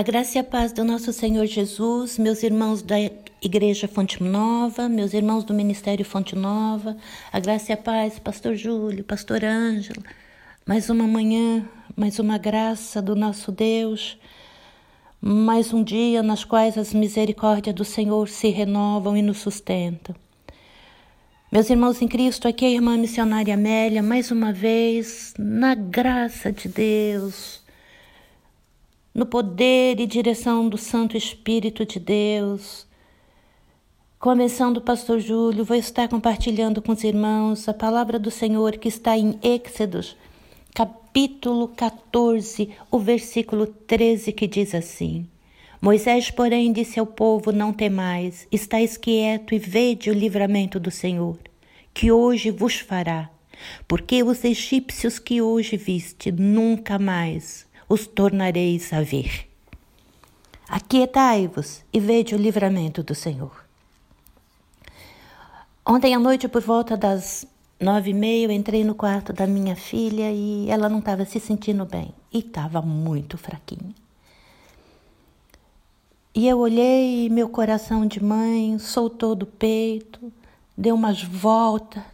A graça e a paz do nosso Senhor Jesus, meus irmãos da Igreja Fonte Nova, meus irmãos do Ministério Fonte Nova, a graça e a paz, Pastor Júlio, Pastor Ângelo, mais uma manhã, mais uma graça do nosso Deus, mais um dia nas quais as misericórdias do Senhor se renovam e nos sustentam. Meus irmãos em Cristo, aqui é a irmã missionária Amélia, mais uma vez, na graça de Deus, no poder e direção do Santo Espírito de Deus. Começando o pastor Júlio, vou estar compartilhando com os irmãos a palavra do Senhor que está em Êxodos, capítulo 14, o versículo 13, que diz assim: Moisés, porém, disse ao povo: Não temais, estáis quieto e vede o livramento do Senhor, que hoje vos fará, porque os egípcios que hoje viste nunca mais os tornareis a ver. Aquietai-vos e vede o livramento do Senhor. Ontem à noite, por volta das nove e meia, eu entrei no quarto da minha filha e ela não estava se sentindo bem e estava muito fraquinha. E eu olhei e meu coração de mãe soltou do peito, deu umas voltas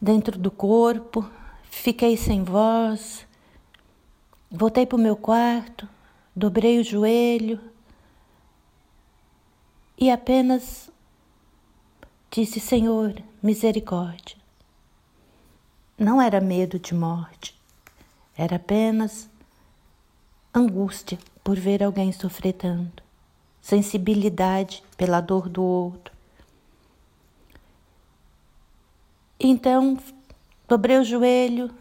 dentro do corpo, fiquei sem voz, Voltei para o meu quarto, dobrei o joelho e apenas disse: Senhor, misericórdia. Não era medo de morte, era apenas angústia por ver alguém sofrer tanto, sensibilidade pela dor do outro. Então, dobrei o joelho,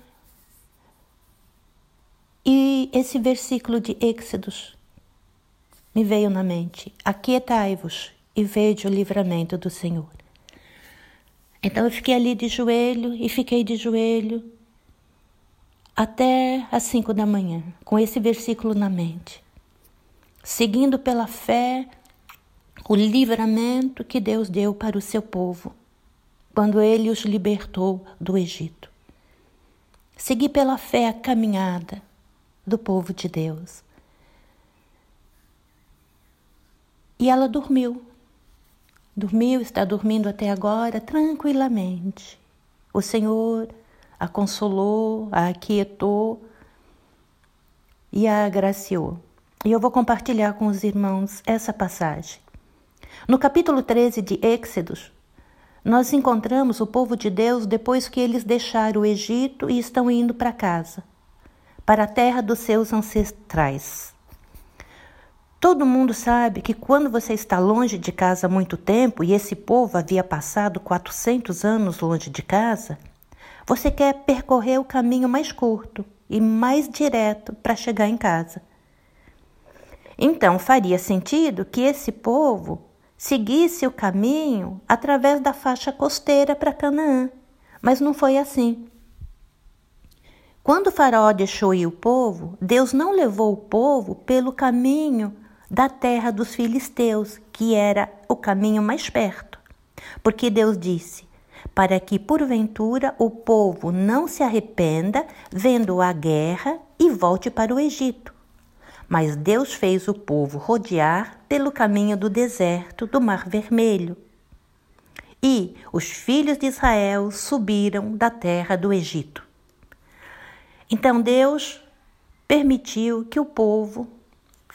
e esse versículo de Êxodos me veio na mente: Aquietai-vos e vede o livramento do Senhor. Então eu fiquei ali de joelho e fiquei de joelho até as cinco da manhã, com esse versículo na mente, seguindo pela fé o livramento que Deus deu para o seu povo quando ele os libertou do Egito. Segui pela fé a caminhada do povo de Deus. E ela dormiu. Dormiu, está dormindo até agora tranquilamente. O Senhor a consolou, a aquietou e a agraciou. E eu vou compartilhar com os irmãos essa passagem. No capítulo 13 de Êxodos, nós encontramos o povo de Deus depois que eles deixaram o Egito e estão indo para casa para a terra dos seus ancestrais. Todo mundo sabe que quando você está longe de casa há muito tempo e esse povo havia passado 400 anos longe de casa, você quer percorrer o caminho mais curto e mais direto para chegar em casa. Então faria sentido que esse povo seguisse o caminho através da faixa costeira para Canaã, mas não foi assim. Quando Faraó deixou ir o povo, Deus não levou o povo pelo caminho da terra dos filisteus, que era o caminho mais perto. Porque Deus disse: para que porventura o povo não se arrependa vendo a guerra e volte para o Egito. Mas Deus fez o povo rodear pelo caminho do deserto do Mar Vermelho. E os filhos de Israel subiram da terra do Egito. Então Deus permitiu que o povo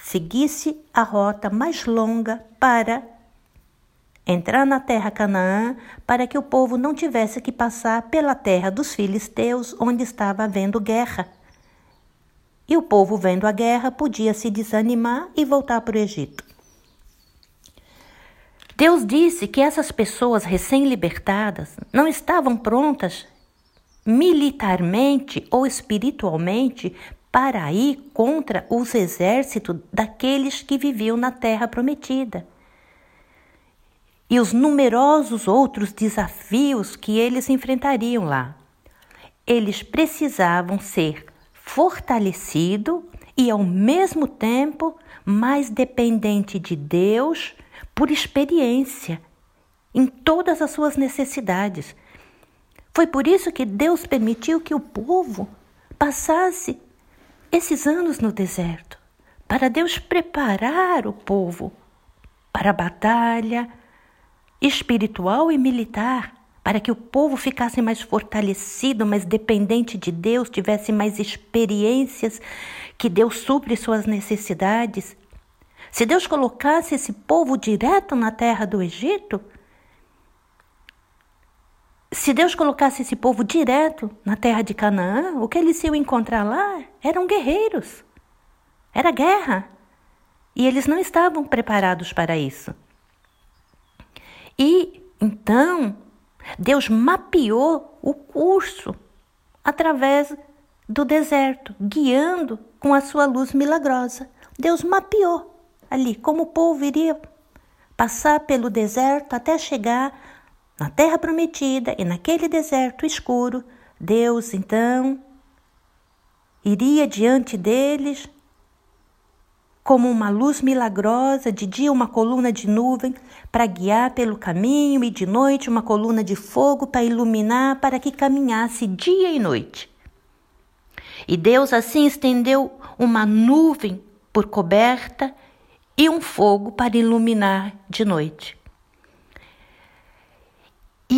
seguisse a rota mais longa para entrar na terra Canaã, para que o povo não tivesse que passar pela terra dos filisteus, onde estava havendo guerra. E o povo, vendo a guerra, podia se desanimar e voltar para o Egito. Deus disse que essas pessoas recém-libertadas não estavam prontas militarmente ou espiritualmente para ir contra os exércitos daqueles que viviam na terra prometida. E os numerosos outros desafios que eles enfrentariam lá. Eles precisavam ser fortalecidos e, ao mesmo tempo, mais dependente de Deus por experiência em todas as suas necessidades foi por isso que Deus permitiu que o povo passasse esses anos no deserto para Deus preparar o povo para a batalha espiritual e militar, para que o povo ficasse mais fortalecido, mais dependente de Deus, tivesse mais experiências, que Deus supre suas necessidades. Se Deus colocasse esse povo direto na terra do Egito, se Deus colocasse esse povo direto na terra de Canaã, o que eles iam encontrar lá eram guerreiros. Era guerra. E eles não estavam preparados para isso. E então, Deus mapeou o curso através do deserto, guiando com a sua luz milagrosa. Deus mapeou ali como o povo iria passar pelo deserto até chegar na terra prometida e naquele deserto escuro. Deus então iria diante deles como uma luz milagrosa, de dia uma coluna de nuvem para guiar pelo caminho e de noite uma coluna de fogo para iluminar para que caminhasse dia e noite. E Deus assim estendeu uma nuvem por coberta e um fogo para iluminar de noite.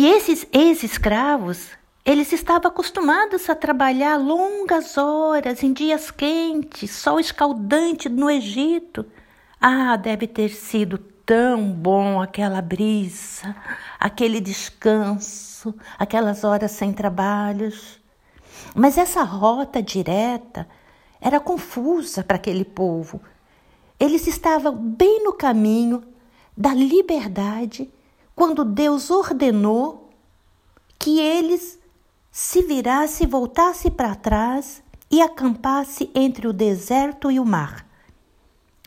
E esses ex-escravos eles estavam acostumados a trabalhar longas horas em dias quentes, sol escaldante no Egito. Ah, deve ter sido tão bom aquela brisa, aquele descanso, aquelas horas sem trabalhos. Mas essa rota direta era confusa para aquele povo. Eles estavam bem no caminho da liberdade quando Deus ordenou que eles se virasse, voltasse para trás e acampasse entre o deserto e o mar.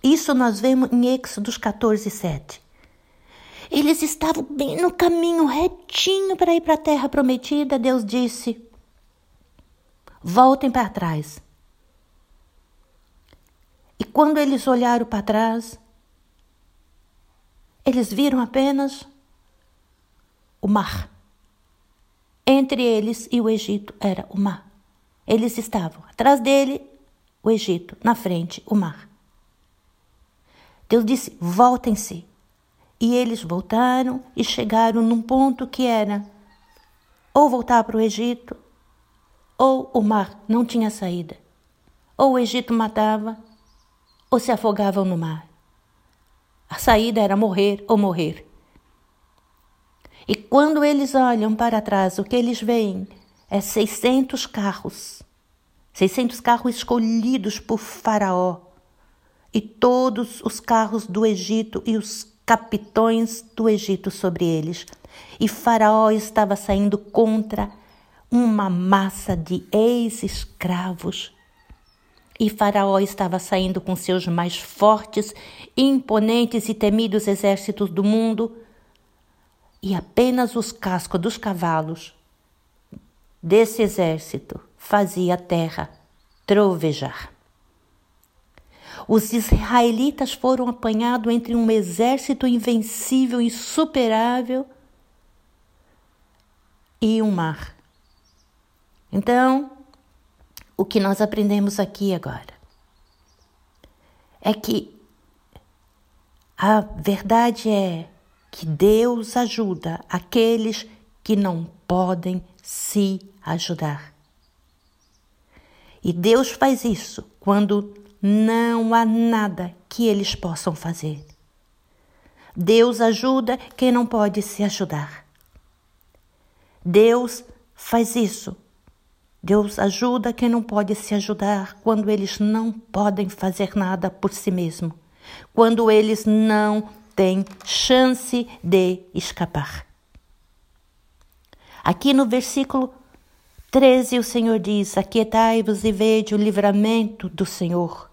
Isso nós vemos em Êxodos 14, 7. Eles estavam bem no caminho retinho para ir para a terra prometida. Deus disse: voltem para trás. E quando eles olharam para trás, eles viram apenas o mar. Entre eles e o Egito era o mar. Eles estavam atrás dele, o Egito, na frente, o mar. Deus disse: voltem-se. E eles voltaram e chegaram num ponto que era ou voltar para o Egito, ou o mar não tinha saída. Ou o Egito matava, ou se afogavam no mar. A saída era morrer ou morrer. E quando eles olham para trás, o que eles veem é 600 carros, 600 carros escolhidos por Faraó, e todos os carros do Egito e os capitões do Egito sobre eles. E Faraó estava saindo contra uma massa de ex-escravos. E Faraó estava saindo com seus mais fortes, imponentes e temidos exércitos do mundo e apenas os cascos dos cavalos desse exército fazia a terra trovejar. Os israelitas foram apanhados entre um exército invencível insuperável e um mar. Então, o que nós aprendemos aqui agora é que a verdade é que Deus ajuda aqueles que não podem se ajudar. E Deus faz isso quando não há nada que eles possam fazer. Deus ajuda quem não pode se ajudar. Deus faz isso. Deus ajuda quem não pode se ajudar quando eles não podem fazer nada por si mesmo, quando eles não tem chance de escapar. Aqui no versículo 13, o Senhor diz: Aquietai-vos e vede o livramento do Senhor.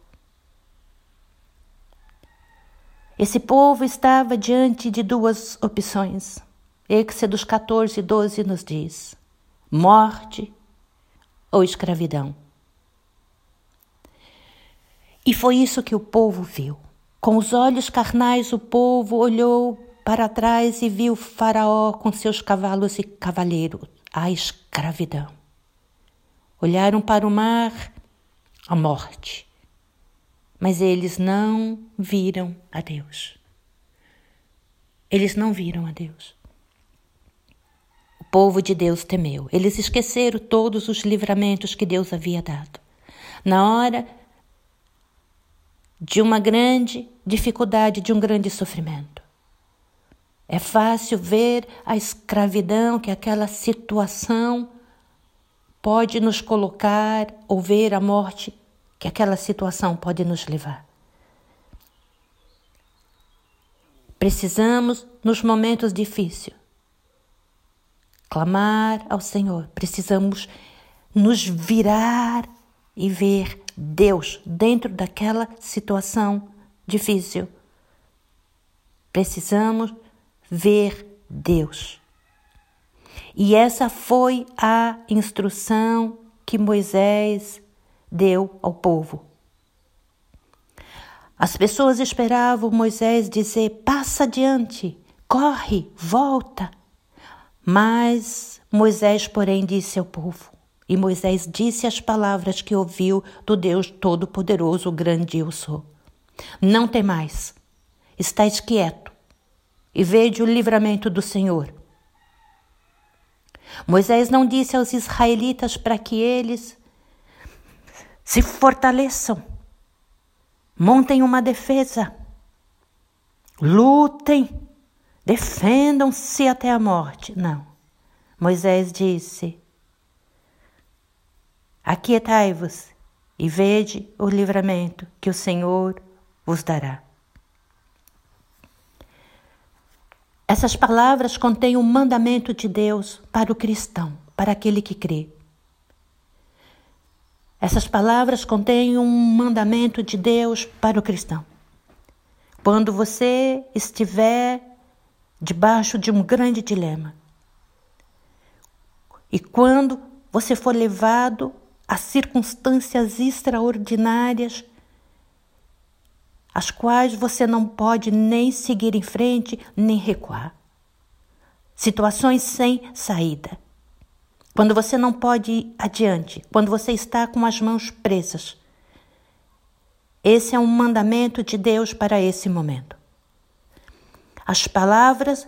Esse povo estava diante de duas opções. Êxodos 14, 12 nos diz: morte ou escravidão. E foi isso que o povo viu. Com os olhos carnais, o povo olhou para trás e viu Faraó com seus cavalos e cavaleiros, a escravidão. Olharam para o mar, a morte. mas eles não viram a Deus. Eles não viram a Deus. O povo de Deus temeu. Eles esqueceram todos os livramentos que Deus havia dado. Na hora de uma grande dificuldade, de um grande sofrimento. É fácil ver a escravidão que aquela situação pode nos colocar, ou ver a morte que aquela situação pode nos levar. Precisamos, nos momentos difíceis, clamar ao Senhor, precisamos nos virar e ver Deus dentro daquela situação difícil. Precisamos ver Deus. E essa foi a instrução que Moisés deu ao povo. As pessoas esperavam Moisés dizer: passa adiante, corre, volta. Mas Moisés, porém, disse ao povo: e Moisés disse as palavras que ouviu do Deus Todo-Poderoso, grande eu sou. Não temais, estáis quieto e vede o livramento do Senhor. Moisés não disse aos israelitas para que eles se fortaleçam, montem uma defesa, lutem, defendam-se até a morte. Não. Moisés disse: Aquietai-vos e vede o livramento que o Senhor vos dará. Essas palavras contêm um mandamento de Deus para o cristão, para aquele que crê. Essas palavras contêm um mandamento de Deus para o cristão. Quando você estiver debaixo de um grande dilema, e quando você for levado a circunstâncias extraordinárias, as quais você não pode nem seguir em frente, nem recuar. Situações sem saída. Quando você não pode ir adiante, quando você está com as mãos presas. Esse é um mandamento de Deus para esse momento. As palavras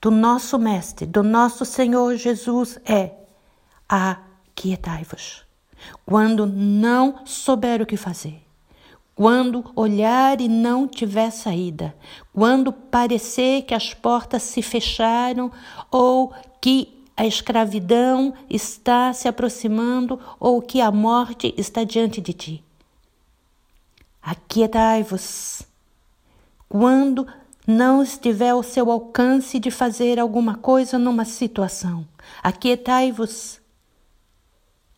do nosso Mestre, do nosso Senhor Jesus é: aquietai-vos quando não souber o que fazer, quando olhar e não tiver saída, quando parecer que as portas se fecharam ou que a escravidão está se aproximando ou que a morte está diante de ti. Aquietai-vos. Quando não estiver ao seu alcance de fazer alguma coisa numa situação, aquietai-vos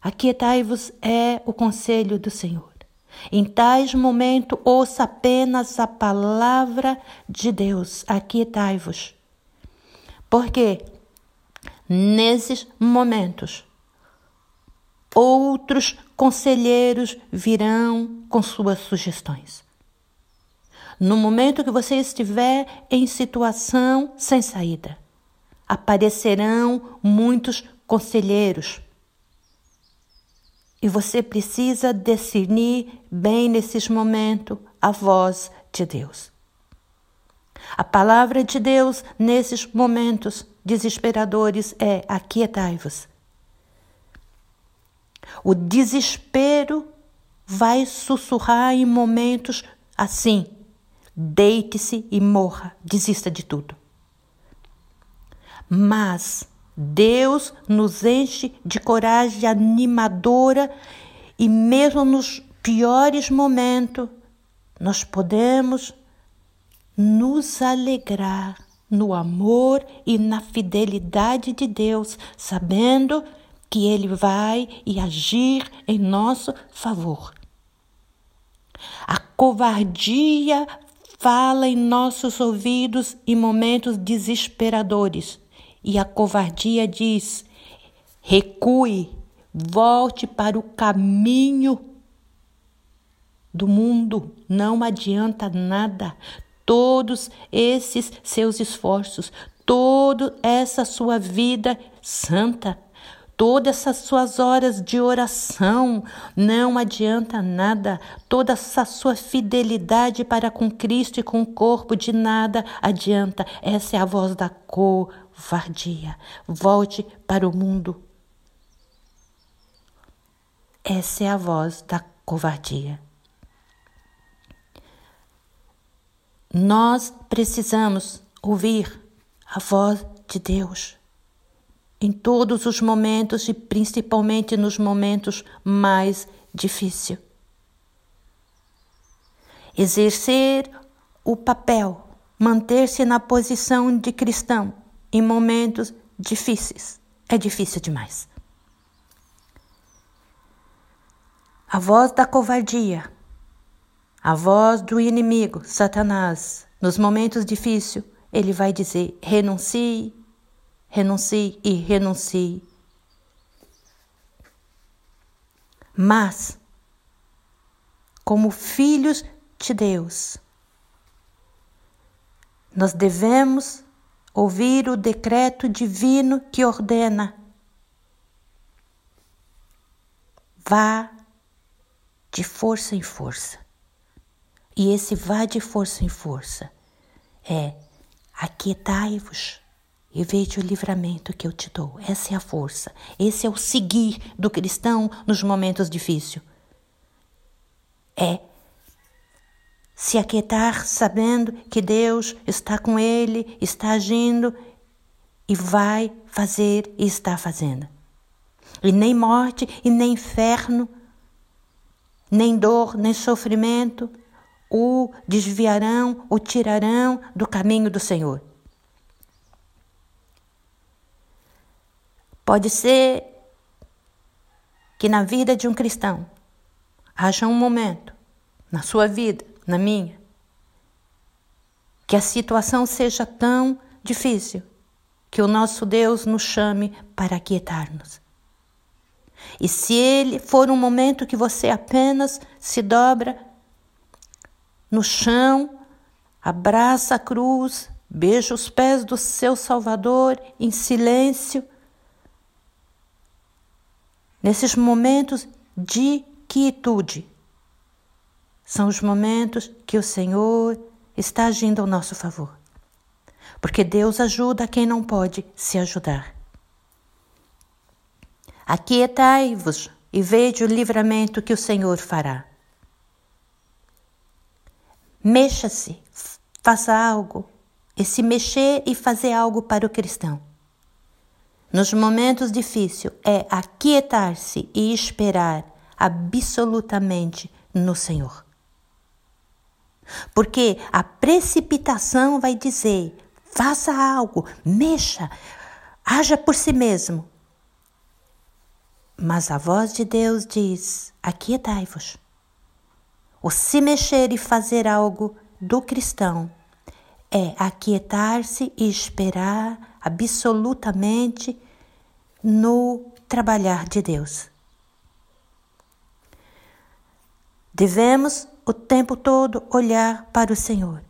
Aquietai-vos é o conselho do Senhor. Em tais momentos, ouça apenas a palavra de Deus. Aquietai-vos. Porque nesses momentos, outros conselheiros virão com suas sugestões. No momento que você estiver em situação sem saída, aparecerão muitos conselheiros e você precisa discernir bem nesses momentos a voz de Deus. A palavra de Deus nesses momentos desesperadores é: aquietai-vos. O desespero vai sussurrar em momentos assim: deite-se e morra, desista de tudo. Mas Deus nos enche de coragem animadora e, mesmo nos piores momentos, nós podemos nos alegrar no amor e na fidelidade de Deus, sabendo que Ele vai e agir em nosso favor. A covardia fala em nossos ouvidos em momentos desesperadores e a covardia diz: recue, volte para o caminho do mundo, não adianta nada. Todos esses seus esforços, toda essa sua vida santa, Todas essas suas horas de oração não adianta nada. Toda essa sua fidelidade para com Cristo e com o corpo de nada adianta. Essa é a voz da covardia. Volte para o mundo. Essa é a voz da covardia. Nós precisamos ouvir a voz de Deus em todos os momentos e principalmente nos momentos mais difíceis. Exercer o papel, manter-se na posição de cristão em momentos difíceis é difícil demais. A voz da covardia, a voz do inimigo, Satanás, nos momentos difíceis, ele vai dizer: renuncie, renuncie e renuncie. Mas, como filhos de Deus, nós devemos ouvir o decreto divino que ordena: vá de força em força. E esse vá de força em força é aquietai-vos e veja o livramento que eu te dou. Essa é a força. Esse é o seguir do cristão nos momentos difíceis. É se aquietar sabendo que Deus está com ele, está agindo e vai fazer e está fazendo. E nem morte e nem inferno, nem dor, nem sofrimento o desviarão, o tirarão do caminho do Senhor. Pode ser que na vida de um cristão haja um momento, na sua vida, na minha, que a situação seja tão difícil que o nosso Deus nos chame para aquietar-nos. E se ele for um momento que você apenas se dobra no chão, abraça a cruz, beija os pés do seu Salvador em silêncio, Nesses momentos de quietude, são os momentos que o Senhor está agindo ao nosso favor. Porque Deus ajuda quem não pode se ajudar. Aquietai-vos e veja o livramento que o Senhor fará. Mexa-se, faça algo, e se mexer e fazer algo para o cristão nos momentos difíceis é aquietar-se e esperar absolutamente no Senhor. Porque a precipitação vai dizer: faça algo, mexa, haja por si mesmo. Mas a voz de Deus diz: aquietai-vos. O se mexer e fazer algo do cristão é aquietar-se e esperar absolutamente no trabalhar de Deus. Devemos o tempo todo olhar para o Senhor,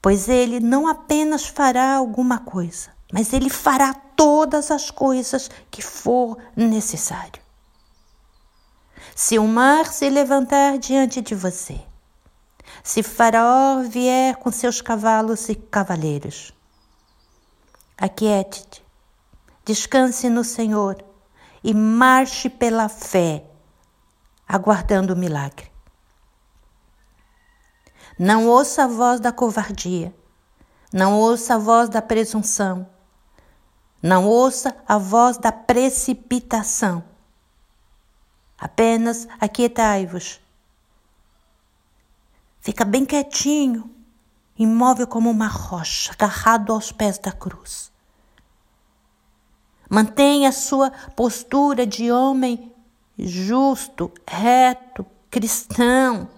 pois Ele não apenas fará alguma coisa, mas Ele fará todas as coisas que for necessário. Se o mar se levantar diante de você, se Faraó vier com seus cavalos e cavaleiros. Aquiete-te, descanse no Senhor e marche pela fé, aguardando o milagre. Não ouça a voz da covardia, não ouça a voz da presunção, não ouça a voz da precipitação. Apenas aquietai-vos Fica bem quietinho, imóvel como uma rocha, agarrado aos pés da cruz. Mantenha a sua postura de homem justo, reto, cristão,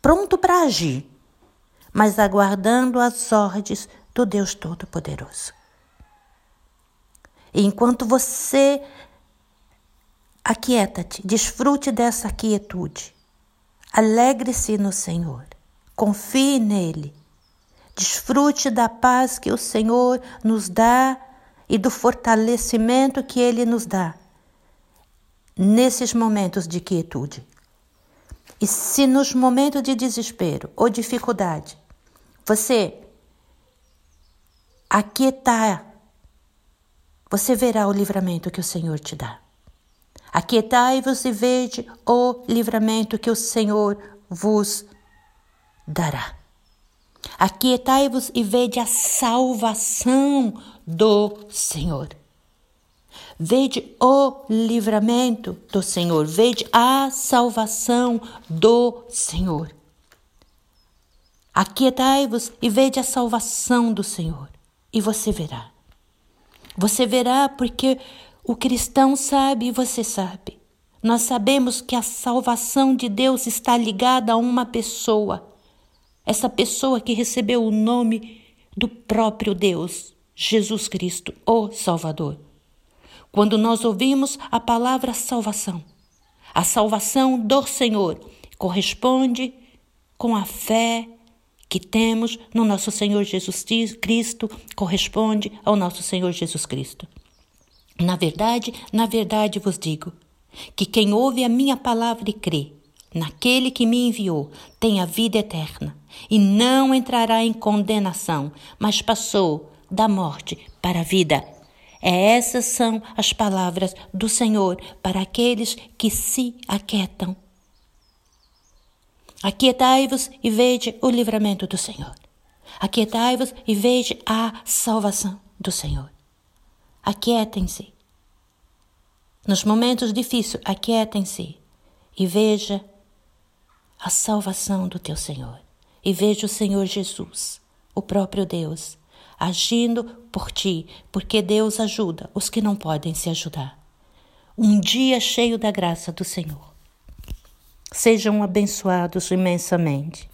pronto para agir, mas aguardando as ordens do Deus Todo-Poderoso. Enquanto você aquieta-te, desfrute dessa quietude Alegre-se no Senhor, confie nele, desfrute da paz que o Senhor nos dá e do fortalecimento que Ele nos dá nesses momentos de quietude. E se nos momentos de desespero ou dificuldade você aquietar, você verá o livramento que o Senhor te dá. Aquietai-vos e vede o livramento que o Senhor vos dará. Aquietai-vos e vede a salvação do Senhor. Vede o livramento do Senhor, vede a salvação do Senhor. Aquietai-vos e vede a salvação do Senhor, e você verá. Você verá porque o cristão sabe e você sabe. Nós sabemos que a salvação de Deus está ligada a uma pessoa. Essa pessoa que recebeu o nome do próprio Deus, Jesus Cristo, o Salvador. Quando nós ouvimos a palavra salvação, a salvação do Senhor corresponde com a fé que temos no nosso Senhor Jesus Cristo, corresponde ao nosso Senhor Jesus Cristo. Na verdade, na verdade vos digo que quem ouve a minha palavra e crê naquele que me enviou tem a vida eterna e não entrará em condenação, mas passou da morte para a vida. Essas são as palavras do Senhor para aqueles que se aquietam. Aquietai-vos e vede o livramento do Senhor. Aquietai-vos e vede a salvação do Senhor. Aquietem-se. Nos momentos difíceis, aquietem-se e veja a salvação do teu Senhor. E veja o Senhor Jesus, o próprio Deus, agindo por ti, porque Deus ajuda os que não podem se ajudar. Um dia cheio da graça do Senhor. Sejam abençoados imensamente.